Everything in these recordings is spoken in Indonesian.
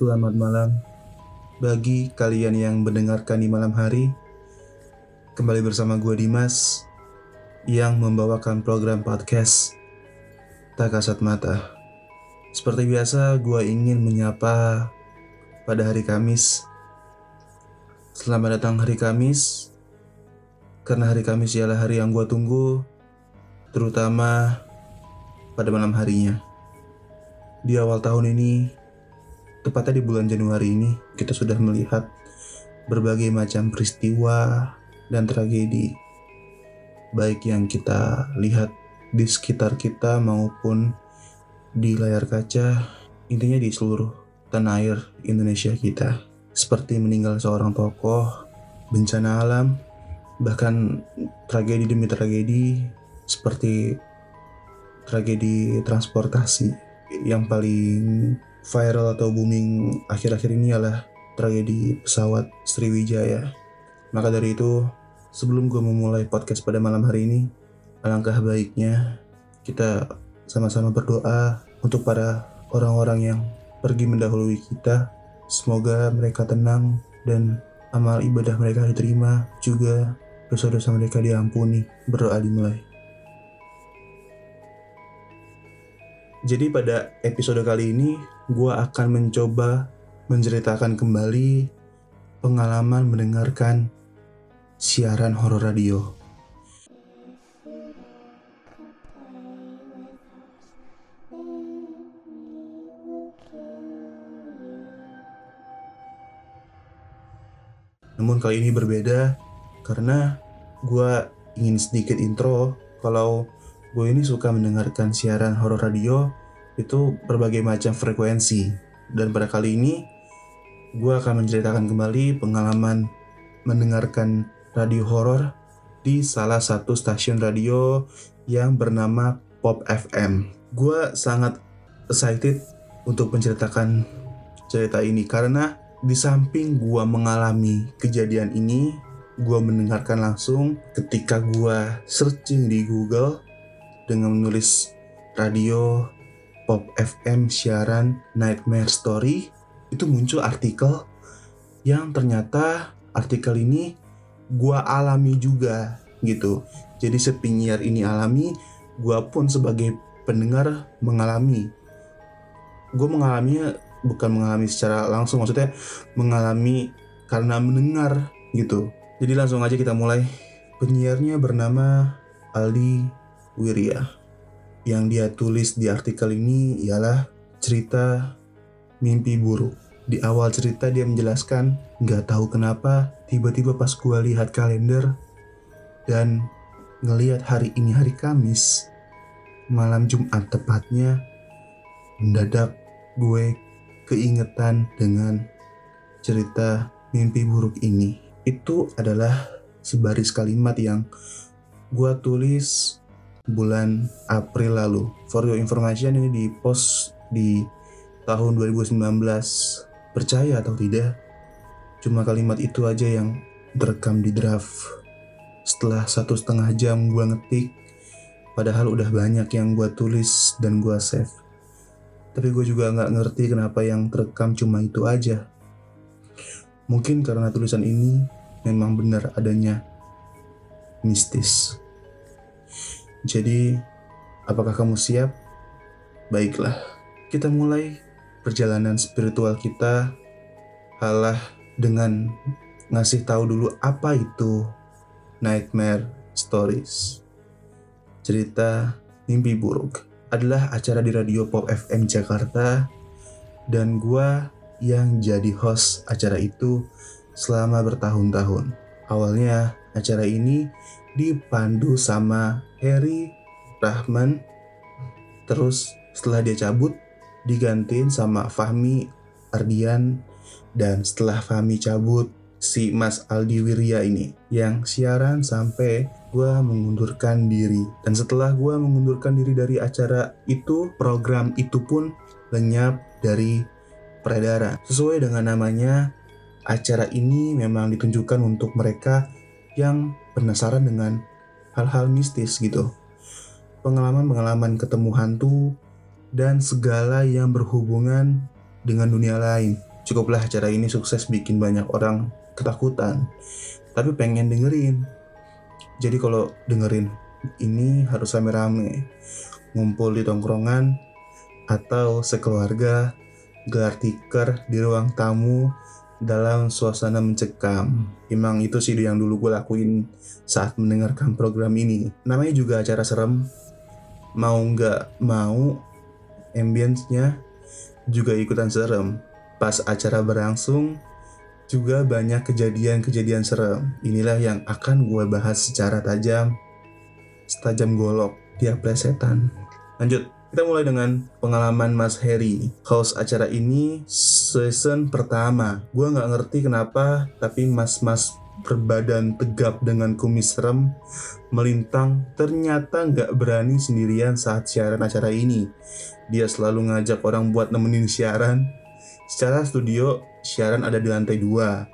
Selamat malam bagi kalian yang mendengarkan di malam hari. Kembali bersama gue Dimas yang membawakan program podcast Tak Kasat Mata. Seperti biasa, gue ingin menyapa pada hari Kamis. Selamat datang hari Kamis, karena hari Kamis ialah hari yang gue tunggu, terutama pada malam harinya. Di awal tahun ini, tepatnya di bulan Januari ini, kita sudah melihat berbagai macam peristiwa dan tragedi, baik yang kita lihat di sekitar kita maupun di layar kaca, intinya di seluruh tanah air Indonesia kita, seperti meninggal seorang tokoh, bencana alam, bahkan tragedi demi tragedi, seperti tragedi transportasi yang paling viral atau booming akhir-akhir ini adalah tragedi pesawat Sriwijaya. Maka dari itu, sebelum gue memulai podcast pada malam hari ini, alangkah baiknya kita sama-sama berdoa untuk para orang-orang yang pergi mendahului kita. Semoga mereka tenang dan amal ibadah mereka diterima, juga dosa-dosa mereka diampuni. Berdoa dimulai. Jadi pada episode kali ini, gue akan mencoba menceritakan kembali pengalaman mendengarkan siaran horor radio. Namun kali ini berbeda karena gue ingin sedikit intro kalau gue ini suka mendengarkan siaran horor radio itu berbagai macam frekuensi dan pada kali ini gue akan menceritakan kembali pengalaman mendengarkan radio horor di salah satu stasiun radio yang bernama Pop FM. Gue sangat excited untuk menceritakan cerita ini karena di samping gue mengalami kejadian ini, gue mendengarkan langsung ketika gue searching di Google dengan menulis radio Pop FM siaran Nightmare Story itu muncul artikel yang ternyata artikel ini gua alami juga gitu. Jadi sepinyiar ini alami, gua pun sebagai pendengar mengalami. Gue mengalaminya bukan mengalami secara langsung, maksudnya mengalami karena mendengar gitu. Jadi langsung aja kita mulai. Penyiarnya bernama Aldi Wirya. Yang dia tulis di artikel ini ialah cerita mimpi buruk. Di awal cerita dia menjelaskan, nggak tahu kenapa tiba-tiba pas gue lihat kalender dan ngelihat hari ini hari Kamis, malam Jumat tepatnya, mendadak gue keingetan dengan cerita mimpi buruk ini. Itu adalah sebaris kalimat yang gue tulis bulan April lalu. For your information ini di post di tahun 2019. Percaya atau tidak, cuma kalimat itu aja yang terekam di draft. Setelah satu setengah jam gue ngetik, padahal udah banyak yang gue tulis dan gue save. Tapi gue juga nggak ngerti kenapa yang terekam cuma itu aja. Mungkin karena tulisan ini memang benar adanya mistis. Jadi, apakah kamu siap? Baiklah, kita mulai perjalanan spiritual kita halah dengan ngasih tahu dulu apa itu nightmare stories. Cerita mimpi buruk adalah acara di radio Pop FM Jakarta dan gua yang jadi host acara itu selama bertahun-tahun. Awalnya acara ini dipandu sama Harry Rahman. Terus setelah dia cabut digantiin sama Fahmi Ardian dan setelah Fahmi cabut si Mas Aldi Wirya ini yang siaran sampai gue mengundurkan diri dan setelah gue mengundurkan diri dari acara itu program itu pun lenyap dari peredaran sesuai dengan namanya acara ini memang ditunjukkan untuk mereka yang penasaran dengan hal-hal mistis gitu pengalaman-pengalaman ketemu hantu dan segala yang berhubungan dengan dunia lain. cukuplah acara ini sukses bikin banyak orang ketakutan. Tapi pengen dengerin. Jadi kalau dengerin ini harus rame-rame. Ngumpul di tongkrongan atau sekeluarga gelar tikar di ruang tamu dalam suasana mencekam. Emang itu sih yang dulu gue lakuin saat mendengarkan program ini. Namanya juga acara serem. Mau nggak mau, ambience-nya juga ikutan serem. Pas acara berlangsung, juga banyak kejadian-kejadian serem. Inilah yang akan gue bahas secara tajam, setajam golok tiap plesetan. Lanjut. Kita mulai dengan pengalaman Mas Harry, host acara ini season pertama. Gue nggak ngerti kenapa, tapi mas-mas berbadan tegap dengan kumis serem melintang ternyata nggak berani sendirian saat siaran acara ini. Dia selalu ngajak orang buat nemenin siaran. Secara studio, siaran ada di lantai dua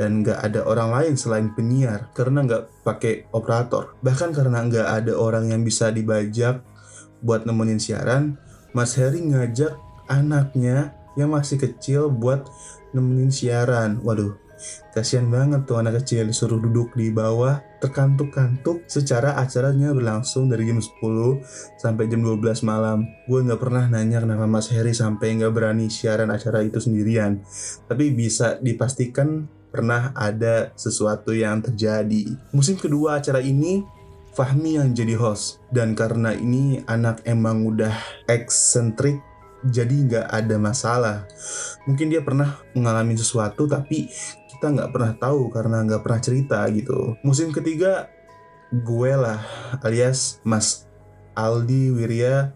dan nggak ada orang lain selain penyiar karena nggak pakai operator. Bahkan karena nggak ada orang yang bisa dibajak buat nemenin siaran, Mas Heri ngajak anaknya yang masih kecil buat nemenin siaran. Waduh, kasihan banget tuh anak kecil disuruh duduk di bawah terkantuk-kantuk secara acaranya berlangsung dari jam 10 sampai jam 12 malam. Gue nggak pernah nanya kenapa Mas Heri sampai nggak berani siaran acara itu sendirian. Tapi bisa dipastikan pernah ada sesuatu yang terjadi. Musim kedua acara ini Fahmi yang jadi host. Dan karena ini anak emang udah eksentrik jadi nggak ada masalah. Mungkin dia pernah mengalami sesuatu tapi kita nggak pernah tahu karena nggak pernah cerita gitu. Musim ketiga gue lah alias Mas Aldi Wirya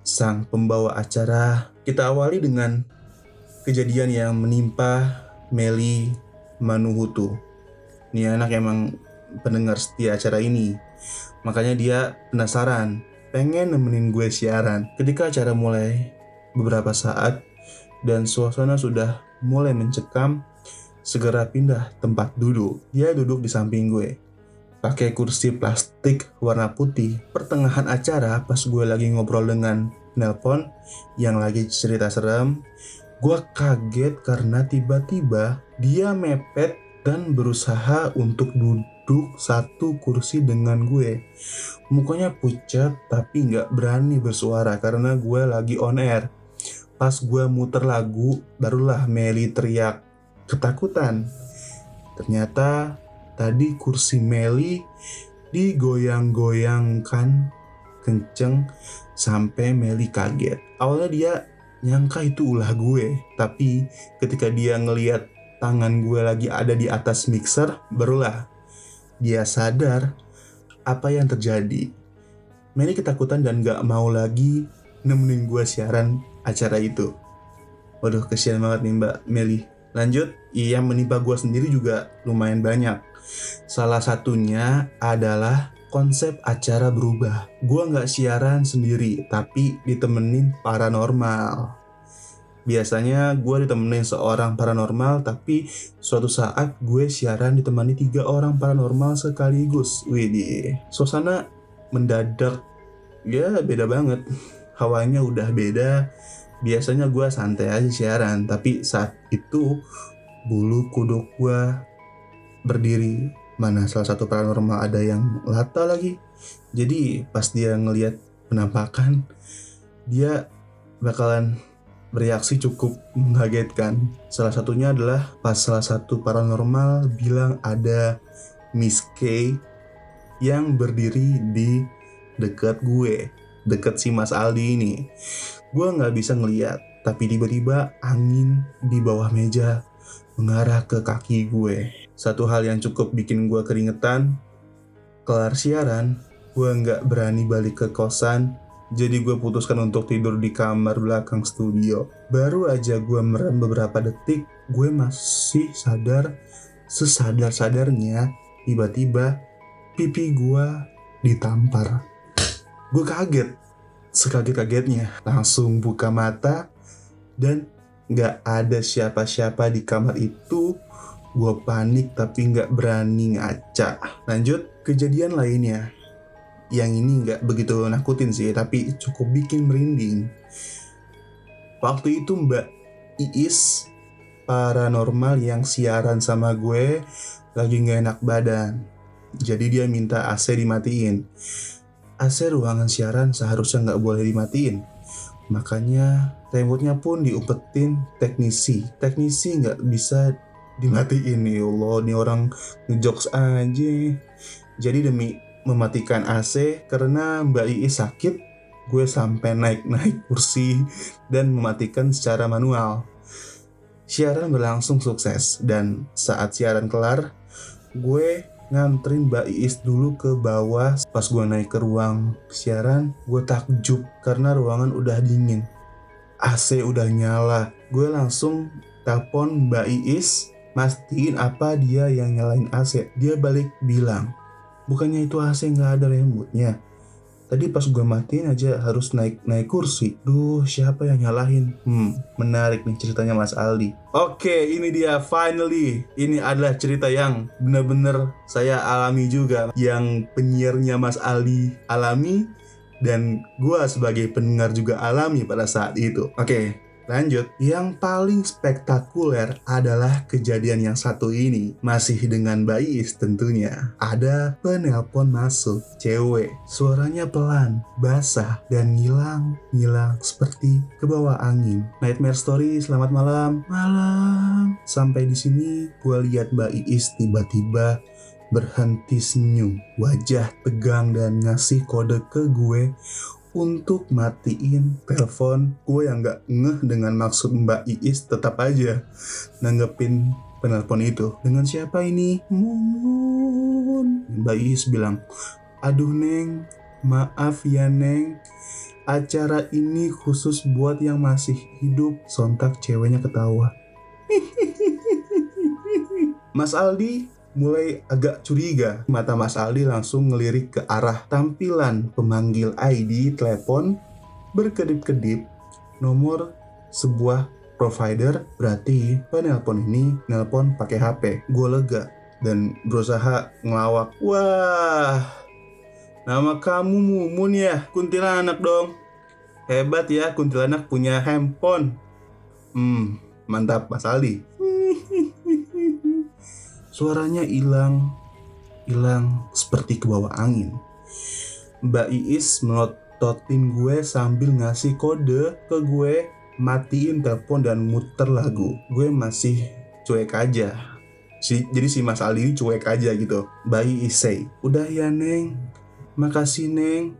sang pembawa acara. Kita awali dengan kejadian yang menimpa Meli Manuhutu. Ini anak emang pendengar setia acara ini Makanya dia penasaran, pengen nemenin gue siaran. Ketika acara mulai beberapa saat dan suasana sudah mulai mencekam, segera pindah tempat duduk. Dia duduk di samping gue. Pakai kursi plastik warna putih. Pertengahan acara pas gue lagi ngobrol dengan nelpon yang lagi cerita serem, gue kaget karena tiba-tiba dia mepet dan berusaha untuk duduk duduk satu kursi dengan gue. Mukanya pucat tapi nggak berani bersuara karena gue lagi on air. Pas gue muter lagu, barulah Meli teriak ketakutan. Ternyata tadi kursi Meli digoyang-goyangkan kenceng sampai Meli kaget. Awalnya dia nyangka itu ulah gue, tapi ketika dia ngeliat tangan gue lagi ada di atas mixer, barulah dia sadar apa yang terjadi. Meli ketakutan dan gak mau lagi nemenin gue siaran acara itu. Waduh, kesian banget nih Mbak Meli. Lanjut, yang menimpa gue sendiri juga lumayan banyak. Salah satunya adalah konsep acara berubah. Gue gak siaran sendiri, tapi ditemenin paranormal. Biasanya gue ditemenin seorang paranormal, tapi suatu saat gue siaran ditemani tiga orang paranormal sekaligus. Widih, suasana mendadak ya beda banget. Hawanya udah beda. Biasanya gue santai aja siaran, tapi saat itu bulu kuduk gue berdiri. Mana salah satu paranormal ada yang lata lagi. Jadi pas dia ngelihat penampakan, dia bakalan bereaksi cukup mengagetkan. Salah satunya adalah pas salah satu paranormal bilang ada Miss K yang berdiri di dekat gue, dekat si Mas Aldi ini. Gue nggak bisa ngeliat, tapi tiba-tiba angin di bawah meja mengarah ke kaki gue. Satu hal yang cukup bikin gue keringetan, kelar siaran, gue nggak berani balik ke kosan jadi gue putuskan untuk tidur di kamar belakang studio. Baru aja gue merem beberapa detik, gue masih sadar sesadar-sadarnya tiba-tiba pipi gue ditampar. Gue kaget, sekaget-kagetnya. Langsung buka mata dan gak ada siapa-siapa di kamar itu. Gue panik tapi gak berani ngaca. Lanjut, kejadian lainnya yang ini nggak begitu nakutin sih tapi cukup bikin merinding waktu itu Mbak Iis paranormal yang siaran sama gue lagi nggak enak badan. Jadi dia minta AC dimatiin. AC ruangan siaran seharusnya nggak boleh dimatiin. Makanya remote-nya pun diumpetin teknisi. Teknisi nggak bisa dimatiin nih Allah, nih orang ngejokes aja. Jadi demi mematikan AC karena Mbak Iis sakit, gue sampai naik-naik kursi dan mematikan secara manual. Siaran berlangsung sukses dan saat siaran kelar, gue nganterin Mbak Iis dulu ke bawah. Pas gue naik ke ruang siaran, gue takjub karena ruangan udah dingin. AC udah nyala. Gue langsung telepon Mbak Iis, mastiin apa dia yang nyalain AC. Dia balik bilang, bukannya itu AC nggak ada remote-nya. Tadi pas gue matiin aja harus naik naik kursi. Duh, siapa yang nyalahin? Hmm, menarik nih ceritanya Mas Aldi. Oke, ini dia finally. Ini adalah cerita yang benar-benar saya alami juga. Yang penyiarnya Mas Aldi alami dan gue sebagai pendengar juga alami pada saat itu. Oke, Lanjut, yang paling spektakuler adalah kejadian yang satu ini. Masih dengan Bais tentunya. Ada penelpon masuk, cewek. Suaranya pelan, basah, dan ngilang-ngilang seperti ke bawah angin. Nightmare Story, selamat malam. Malam. Sampai di sini, gue lihat Mbak Iis tiba-tiba berhenti senyum, wajah tegang dan ngasih kode ke gue untuk matiin telepon gue yang gak ngeh dengan maksud Mbak Iis tetap aja nanggepin penelpon itu. Dengan siapa ini? Mumun. Mbak Iis bilang aduh Neng maaf ya Neng. Acara ini khusus buat yang masih hidup. Sontak ceweknya ketawa. Mas Aldi mulai agak curiga. Mata Mas Aldi langsung ngelirik ke arah tampilan pemanggil ID telepon berkedip-kedip nomor sebuah provider berarti penelpon ini nelpon pakai HP. Gue lega dan berusaha ngelawak. Wah, nama kamu Mumun ya, kuntilanak dong. Hebat ya, kuntilanak punya handphone. Hmm, mantap Mas Aldi. Suaranya hilang, hilang seperti ke bawah angin. Mbak Iis melototin gue sambil ngasih kode ke gue matiin telepon dan muter lagu. Gue masih cuek aja. Si, jadi si Mas ini cuek aja gitu. Mbak Iis say, udah ya Neng, makasih Neng.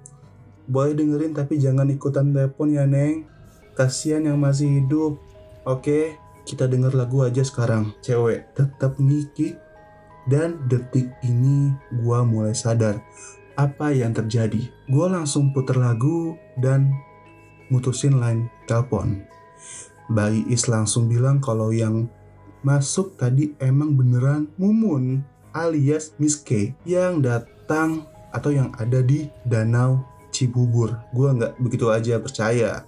Boleh dengerin tapi jangan ikutan telepon ya Neng. Kasihan yang masih hidup. Oke, kita denger lagu aja sekarang. Cewek tetap ngikik dan detik ini gue mulai sadar apa yang terjadi. Gue langsung puter lagu dan mutusin line telepon. Bayi Is langsung bilang kalau yang masuk tadi emang beneran Mumun alias Miss K yang datang atau yang ada di Danau Cibubur. Gue nggak begitu aja percaya.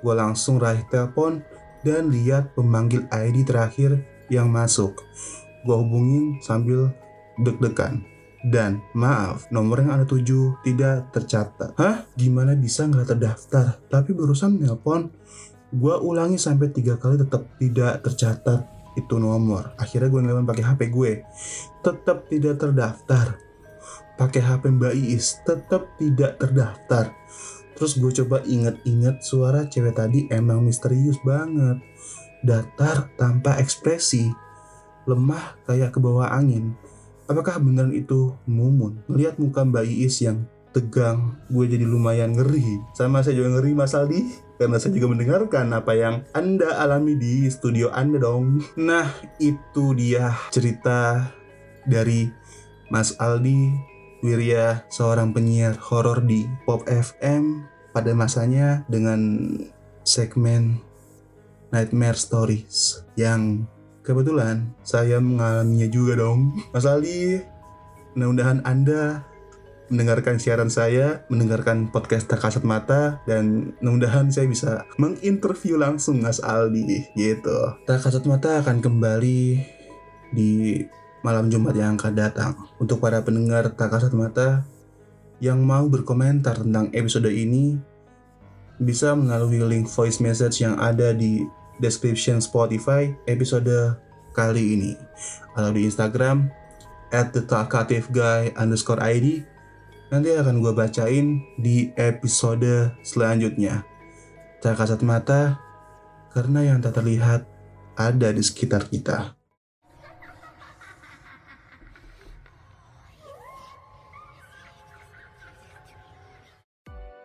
Gue langsung raih telepon dan lihat pemanggil ID terakhir yang masuk gue hubungin sambil deg-degan. Dan maaf, nomor yang ada tujuh tidak tercatat. Hah? Gimana bisa nggak terdaftar? Tapi barusan nelpon, gue ulangi sampai tiga kali tetap tidak tercatat itu nomor. Akhirnya gue nelpon pakai HP gue, tetap tidak terdaftar. Pakai HP Mbak Iis, tetap tidak terdaftar. Terus gue coba inget-inget suara cewek tadi emang misterius banget. Datar tanpa ekspresi lemah kayak ke bawah angin. Apakah beneran itu Mumun? Melihat muka Mbak Iis yang tegang, gue jadi lumayan ngeri. Sama saya juga ngeri Mas Aldi, karena saya juga mendengarkan apa yang Anda alami di studio Anda dong. Nah, itu dia cerita dari Mas Aldi Wirya, seorang penyiar horor di Pop FM pada masanya dengan segmen Nightmare Stories yang Kebetulan saya mengalaminya juga dong. Mas Ali, mudah-mudahan Anda mendengarkan siaran saya, mendengarkan podcast Tak Kasat Mata, dan mudah-mudahan saya bisa menginterview langsung Mas Aldi gitu. Tak Kasat Mata akan kembali di malam Jumat yang akan datang. Untuk para pendengar Tak Kasat Mata yang mau berkomentar tentang episode ini, bisa melalui link voice message yang ada di description Spotify episode kali ini. Atau di Instagram at underscore ID nanti akan gue bacain di episode selanjutnya. Tak kasat mata karena yang tak terlihat ada di sekitar kita.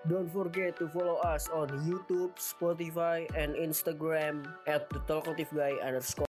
Don't forget to follow us on YouTube, Spotify, and Instagram at the Talkative Guy underscore.